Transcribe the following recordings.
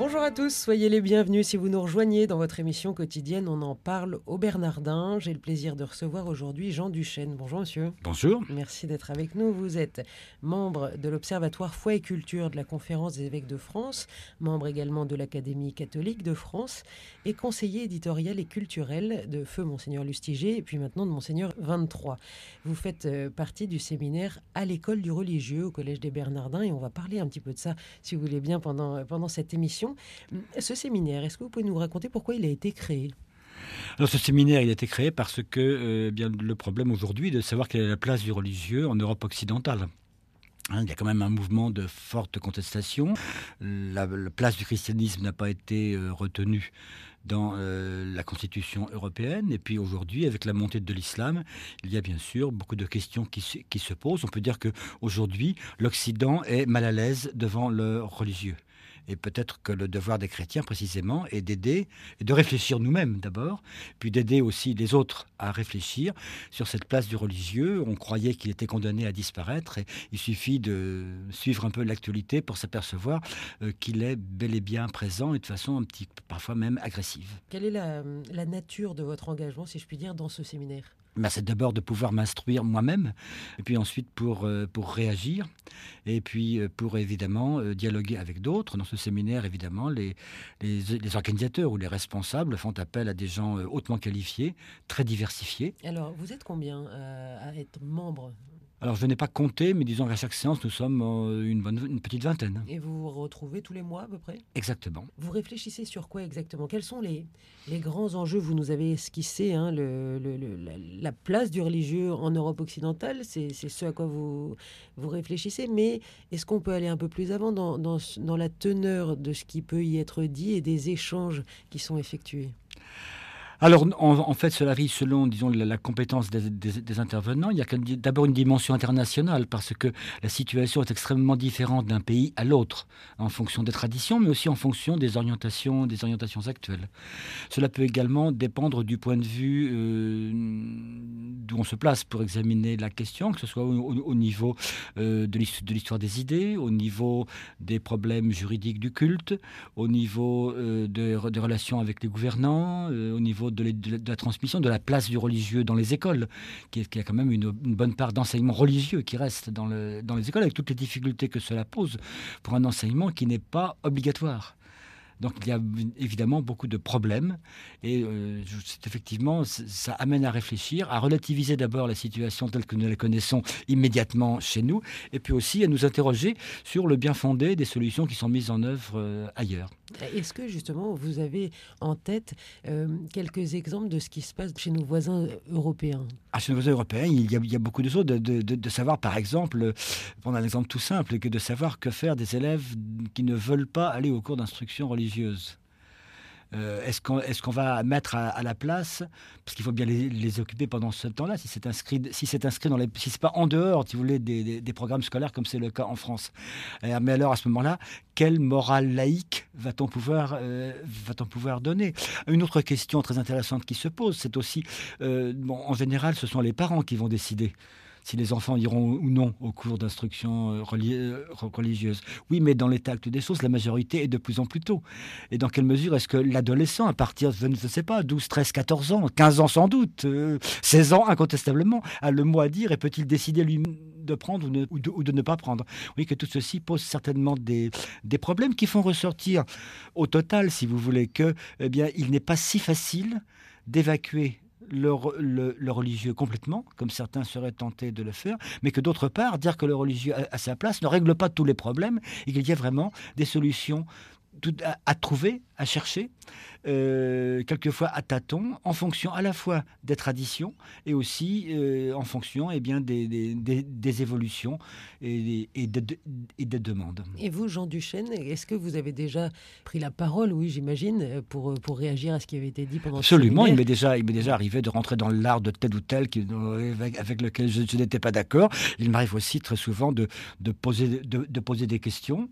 Bonjour à tous, soyez les bienvenus si vous nous rejoignez dans votre émission quotidienne On en parle au Bernardin. J'ai le plaisir de recevoir aujourd'hui Jean Duchesne. Bonjour monsieur. Bonjour. Merci d'être avec nous. Vous êtes membre de l'Observatoire Foi et Culture de la Conférence des évêques de France, membre également de l'Académie catholique de France et conseiller éditorial et culturel de Feu Monseigneur Lustiger et puis maintenant de Monseigneur 23. Vous faites euh, partie du séminaire à l'école du religieux au Collège des Bernardins et on va parler un petit peu de ça si vous voulez bien pendant, pendant cette émission. Ce séminaire, est-ce que vous pouvez nous raconter pourquoi il a été créé? Alors ce séminaire, il a été créé parce que euh, bien le problème aujourd'hui est de savoir quelle est la place du religieux en Europe occidentale. Hein, il y a quand même un mouvement de forte contestation. La, place du christianisme n'a pas été euh, retenue dans euh, la Constitution européenne. Et puis aujourd'hui, avec la montée de l'islam, il y a bien sûr beaucoup de questions qui, qui se posent. On peut dire qu'aujourd'hui, l'Occident est mal à l'aise devant le religieux. Et peut-être que le devoir des chrétiens, précisément, est d'aider, de réfléchir nous-mêmes d'abord, puis d'aider aussi les autres à réfléchir sur cette place du religieux. On croyait qu'il était condamné à disparaître, et il suffit de suivre un peu l'actualité pour s'apercevoir euh, qu'il est bel et bien présent et de façon un petit, parfois même agressive. Quelle est la nature de votre engagement, si je puis dire, dans ce séminaire? Bah, c'est d'abord de pouvoir m'instruire moi-même, et puis ensuite pour, euh, pour réagir, et puis euh, pour évidemment euh, dialoguer avec d'autres. Dans ce séminaire, évidemment, les, les, les, organisateurs ou les responsables font appel à des gens hautement qualifiés, très diversifiés. Alors, vous êtes combien à être membre alors je n'ai pas compté, mais disons qu'à chaque séance, nous sommes euh, une, bonne, une petite vingtaine. Et vous vous retrouvez tous les mois à peu près? Exactement. Vous réfléchissez sur quoi exactement? Quels sont les, les grands enjeux? Vous nous avez esquissé hein, le, la, place du religieux en Europe occidentale, c'est ce à quoi vous, vous réfléchissez, mais est-ce qu'on peut aller un peu plus avant dans, dans, dans la teneur de ce qui peut y être dit et des échanges qui sont effectués? Alors, en, fait, cela arrive selon, disons, la, compétence des, intervenants. Il y a d'abord une dimension internationale parce que la situation est extrêmement différente d'un pays à l'autre, en fonction des traditions, mais aussi en fonction des orientations, des orientations actuelles. Cela peut également dépendre du point de vue euh, d'où on se place pour examiner la question, que ce soit au, niveau euh, de l'histoire des idées, au niveau des problèmes juridiques du culte, au niveau euh, des relations avec les gouvernants, au niveau de, la transmission, de la place du religieux dans les écoles, qui, a quand même une, bonne part d'enseignement religieux qui reste dans les écoles, avec toutes les difficultés que cela pose pour un enseignement qui n'est pas obligatoire. Donc il y a évidemment beaucoup de problèmes et euh, effectivement ça amène à réfléchir, à relativiser d'abord la situation telle que nous la connaissons immédiatement chez nous et puis aussi à nous interroger sur le bien fondé des solutions qui sont mises en œuvre euh, ailleurs. Est-ce que justement vous avez en tête euh, quelques exemples de ce qui se passe chez nos voisins européens? Ah, Chez nos voisins européens, il y a, beaucoup de choses. De, de, savoir, par exemple, prendre un exemple tout simple, que de savoir que faire des élèves qui ne veulent pas aller au cours d'instruction religieuse Euh, est-ce qu'on va mettre à, la place, parce qu'il faut bien les, occuper pendant ce temps-là, si c'est inscrit, si inscrit dans les, si pas en dehors, si vous voulez, des, programmes scolaires comme c'est le cas en France. Euh, mais alors à ce moment-là, quelle morale laïque va-t-on pouvoir, euh, va-t-on pouvoir donner? Une autre question très intéressante qui se pose, c'est aussi, en général, ce sont les parents qui vont décider si les enfants iront ou non au cours d'instruction euh, euh, religieuse. Oui, mais dans l'état actuel des choses, la majorité est de plus en plus tôt. Et dans quelle mesure est-ce que l'adolescent, à partir je ne sais pas, 12, 13, 14 ans, 15 ans sans doute, 16 euh, ans incontestablement, a le mot à dire et peut-il décider lui de prendre ou, de, ne pas prendre? Oui, que tout ceci pose certainement des, des problèmes qui font ressortir au total, si vous voulez, que eh bien, il n'est pas si facile d'évacuer le, religieux complètement, comme certains seraient tentés de le faire, mais que d'autre part, dire que le religieux a, a sa place ne règle pas tous les problèmes et qu'il y a vraiment des solutions à, trouver, à chercher, euh, quelquefois à tâtons, en fonction à la fois des traditions et aussi euh, en fonction eh bien, des, des, évolutions et, et, des demandes. Et vous, Jean Duchesne, est-ce que vous avez déjà pris la parole, oui, j'imagine, pour, pour réagir à ce qui avait été dit pendant Absolument, il m'est déjà, il déjà arrivé de rentrer dans l'art de tel ou tel qui, avec, lequel je, n'étais pas d'accord. Il m'arrive aussi très souvent de, de, poser, de, de poser des questions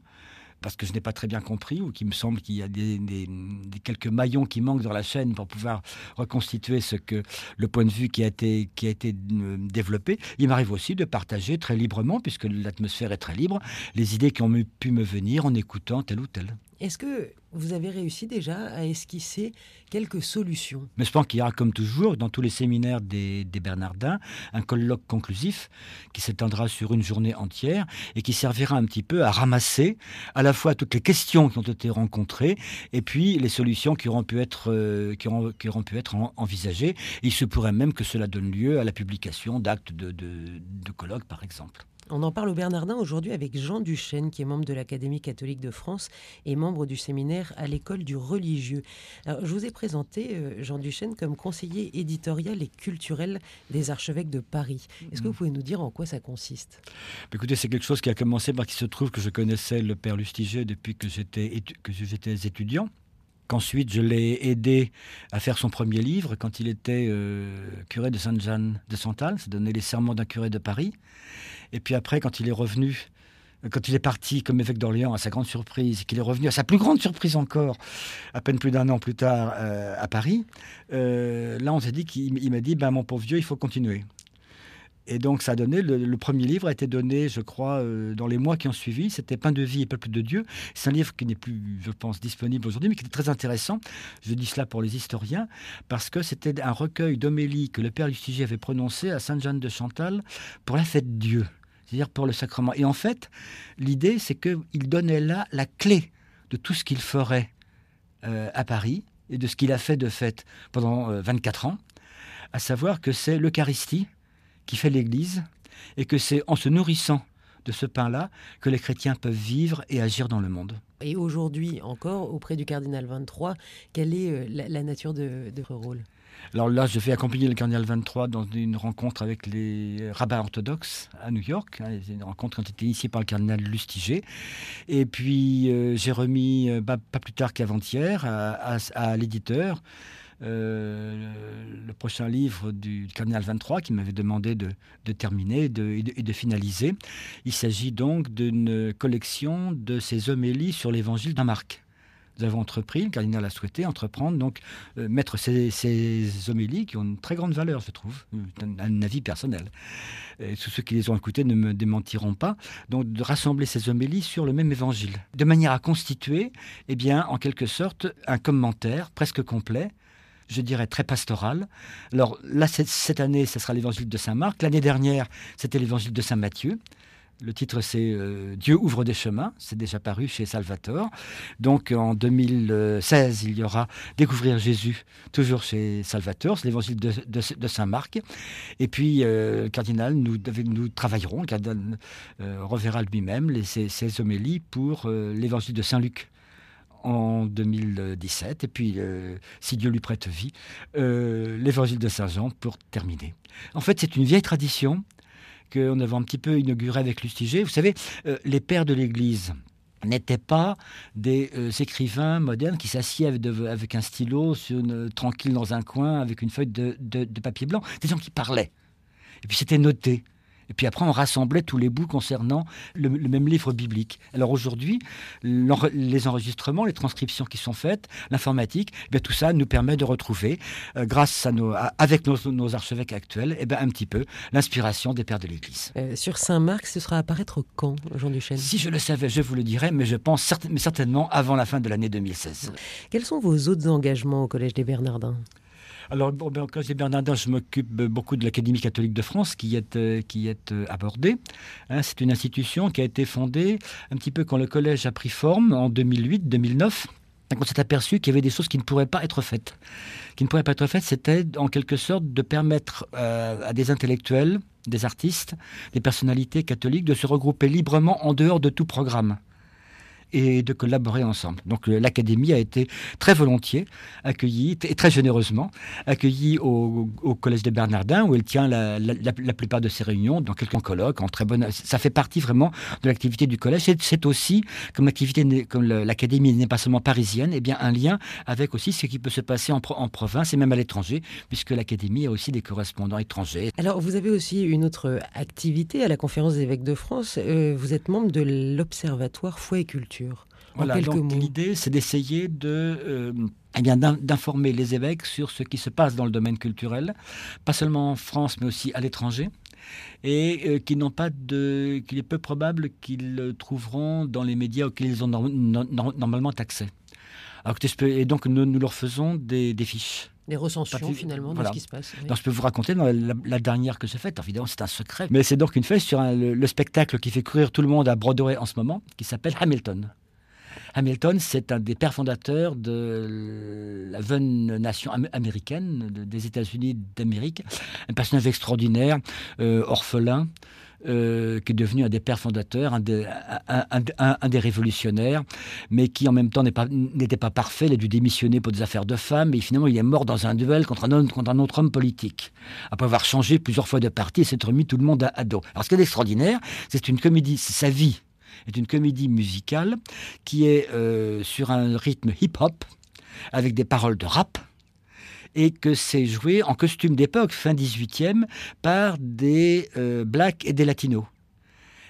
parce que je n'ai pas très bien compris ou qu'il me semble qu'il y a des, quelques maillons qui manquent dans la chaîne pour pouvoir reconstituer ce que le point de vue qui a été, qui a été euh, développé. Il m'arrive aussi de partager très librement, puisque l'atmosphère est très libre, les idées qui ont pu me venir en écoutant tel ou tel. Est-ce que vous avez réussi déjà à esquisser quelques solutions? Mais je pense qu'il y aura, comme toujours, dans tous les séminaires des, Bernardins, un colloque conclusif qui s'étendra sur une journée entière et qui servira un petit peu à ramasser à la fois toutes les questions qui ont été rencontrées et puis les solutions qui auront pu être, euh, qui qui pu être envisagées. il se pourrait même que cela donne lieu à la publication d'actes de, de colloques, par exemple. On en parle au Bernardin aujourd'hui avec Jean Duchesne, qui est membre de l'Académie catholique de France et membre du séminaire à l'école du religieux. Alors, je vous ai présenté, euh, Jean Duchesne, comme conseiller éditorial et culturel des archevêques de Paris. Est-ce que vous mm. pouvez nous dire en quoi ça consiste? Bah, Écoutez, c'est quelque chose qui a commencé par qu'il se trouve que je connaissais le père Lustiger depuis que j'étais étudiant qu'ensuite je l'ai aidé à faire son premier livre quand il était euh, curé de Sainte-Jeanne de Santal, ça donnait les serments d'un curé de Paris. Et puis après, quand il est revenu, quand il est parti comme évêque d'Orléans, à sa grande surprise, qu'il est revenu à sa plus grande surprise encore, à peine plus d'un an plus tard, euh, à Paris, euh, là on s'est dit qu'il m'a dit, ben, mon pauvre vieux, il faut continuer. Et donc, ça a donné, le, premier livre a été donné, je crois, euh, dans les mois qui ont suivi. C'était Pain de vie et Peuple de Dieu. C'est un livre qui n'est plus, je pense, disponible aujourd'hui, mais qui était très intéressant. Je dis cela pour les historiens, parce que c'était un recueil d'homélie que le père Lustiger avait prononcé à Sainte-Jeanne de Chantal pour la fête de Dieu, c'est-à-dire pour le sacrement. Et en fait, l'idée, c'est qu'il donnait là la clé de tout ce qu'il ferait euh, à Paris et de ce qu'il a fait de fait pendant 24 euh, ans, à savoir que c'est l'Eucharistie qui fait l'Église, et que c'est en se nourrissant de ce pain-là que les chrétiens peuvent vivre et agir dans le monde. Et aujourd'hui encore, auprès du cardinal 23, quelle est euh, la, nature de, votre rôle? Alors là, je vais accompagner le cardinal 23 dans une rencontre avec les rabbins orthodoxes à New York. Hein, une rencontre qui a été initiée par le cardinal Lustiger. Et puis, euh, j'ai remis, euh, pas plus tard qu'avant-hier, à l'éditeur le prochain livre du cardinal 23 qui m'avait demandé de, terminer et de, finaliser. Il s'agit donc d'une collection de ses homélies sur l'évangile d'un Marc nous avons entrepris, le cardinal a souhaité entreprendre, donc euh, mettre ces, homélies qui ont une très grande valeur, je trouve, un, un avis personnel. Tous ceux qui les ont écoutées ne me démentiront pas. Donc de rassembler ces homélies sur le même évangile, de manière à constituer, eh bien, en quelque sorte, un commentaire presque complet je dirais, très pastoral. Alors là, cette année, ce sera l'évangile de Saint Marc. L'année dernière, c'était l'évangile de Saint Matthieu. Le titre, c'est euh, Dieu ouvre des chemins. C'est déjà paru chez Salvatore. Donc, en 2016, il y aura Découvrir Jésus, toujours chez Salvatore. C'est l'évangile de, Saint Marc. Et puis, euh, le cardinal, nous, travaillerons, le cardinal euh, reverra lui-même ces homélies pour l'évangile de Saint Luc en 2017, et puis, euh, si Dieu lui prête vie, euh, l'évangile de Saint Jean pour terminer. En fait, c'est une vieille tradition qu'on avait un petit peu inaugurée avec Lustiger. Vous savez, euh, les pères de l'Église n'étaient pas des écrivains modernes qui s'assiedent avec, un stylo sur tranquille dans un coin avec une feuille de papier blanc. Des gens qui parlaient. Et puis c'était noté. Et puis après, on rassemblait tous les bouts concernant le, même livre biblique. Alors aujourd'hui, les enregistrements, les transcriptions qui sont faites, l'informatique, eh tout ça nous permet de retrouver, euh, grâce à nos, avec nos, archevêques actuels, eh bien, un petit peu l'inspiration des pères de l'Église. Euh, sur Saint-Marc, ce sera apparaître quand, Jean Duchesne? Si je le savais, je vous le dirais, mais je pense mais certainement avant la fin de l'année 2016. Quels sont vos autres engagements au Collège des Bernardins? Alors, bon, ben, quand Bernardin, je m'occupe beaucoup de l'Académie catholique de France qui est, euh, qui est euh, abordée. Hein, c'est une institution qui a été fondée un petit peu quand le collège a pris forme en 2008-2009. On s'est aperçu qu'il y avait des choses qui ne pourraient pas être faites. Qui ne pourraient pas être faites, c'était en quelque sorte de permettre euh, à des intellectuels, des artistes, des personnalités catholiques de se regrouper librement en dehors de tout programme et de collaborer ensemble. Donc l'Académie a été très volontiers accueillie et très généreusement accueillie au, Collège des Bernardins où elle tient la, plupart de ses réunions dans quelques colloques en très bonne. Ça fait partie vraiment de l'activité du collège. C'est aussi comme l'Académie n'est pas seulement parisienne, et eh bien un lien avec aussi ce qui peut se passer en, en province et même à l'étranger, puisque l'Académie a aussi des correspondants étrangers. Alors vous avez aussi une autre activité à la Conférence des évêques de France. Euh, vous êtes membre de l'Observatoire Foi et Culture. Voilà, donc l'idée, c'est d'essayer de eh bien, d'informer les évêques sur ce qui se passe dans le domaine culturel, pas seulement en France, mais aussi à l'étranger, et qui n'ont pas de, qu'il est peu probable qu'ils trouveront dans les médias auxquels ils ont normalement accès. et donc nous, nous leur faisons des, des fiches des recensions finalement de ce qui se passe. je peux vous raconter dans la, dernière que j'ai faite, évidemment c'est un secret, mais c'est donc une feuille sur le, spectacle qui fait courir tout le monde à Broadway en ce moment, qui s'appelle Hamilton. Hamilton, c'est un des pères fondateurs de la jeune nation américaine, des États-Unis d'Amérique, un personnage extraordinaire, euh, orphelin, euh, qui est devenu un des pères fondateurs, un des, révolutionnaires, mais qui en même temps n'était pas, parfait. Il a dû démissionner pour des affaires de femmes, et finalement il est mort dans un duel contre un, autre homme politique. Après avoir changé plusieurs fois de parti et s'être remis tout le monde à, dos. Alors ce qui est extraordinaire, c'est une comédie, c'est sa vie est une comédie musicale qui est euh, sur un rythme hip-hop avec des paroles de rap et que c'est joué en costume d'époque, fin 18e, par des euh, blacks et des latinos.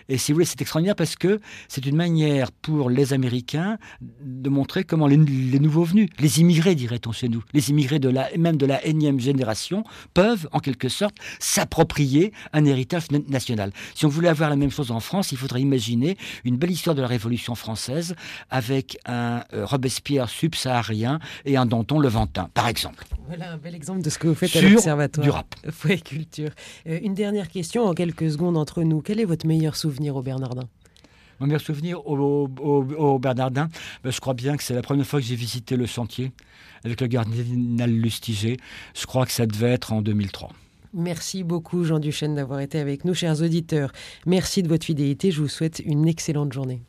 Et si vous voulez, c'est extraordinaire parce que c'est une manière pour les Américains de montrer comment les, nouveaux venus, les immigrés, dirait-on chez nous, les immigrés de la, même de la énième génération, peuvent en quelque sorte s'approprier un héritage national. Si on voulait avoir la même chose en France, il faudrait imaginer une belle histoire de la Révolution française avec un euh, Robespierre subsaharien et un Danton levantin, par exemple. Voilà un bel exemple de ce que vous faites à l'Observatoire. du rap. Oui, culture. Euh, une dernière question en quelques secondes entre nous. Quel est votre meilleur souvenir? Au Bernardin Mon meilleur souvenir au, Bernardin, ben, je crois bien que c'est la première fois que j'ai visité le sentier avec le cardinal Lustiger. Je crois que ça devait être en 2003. Merci beaucoup Jean Duchesne d'avoir été avec nous, chers auditeurs. Merci de votre fidélité. Je vous souhaite une excellente journée.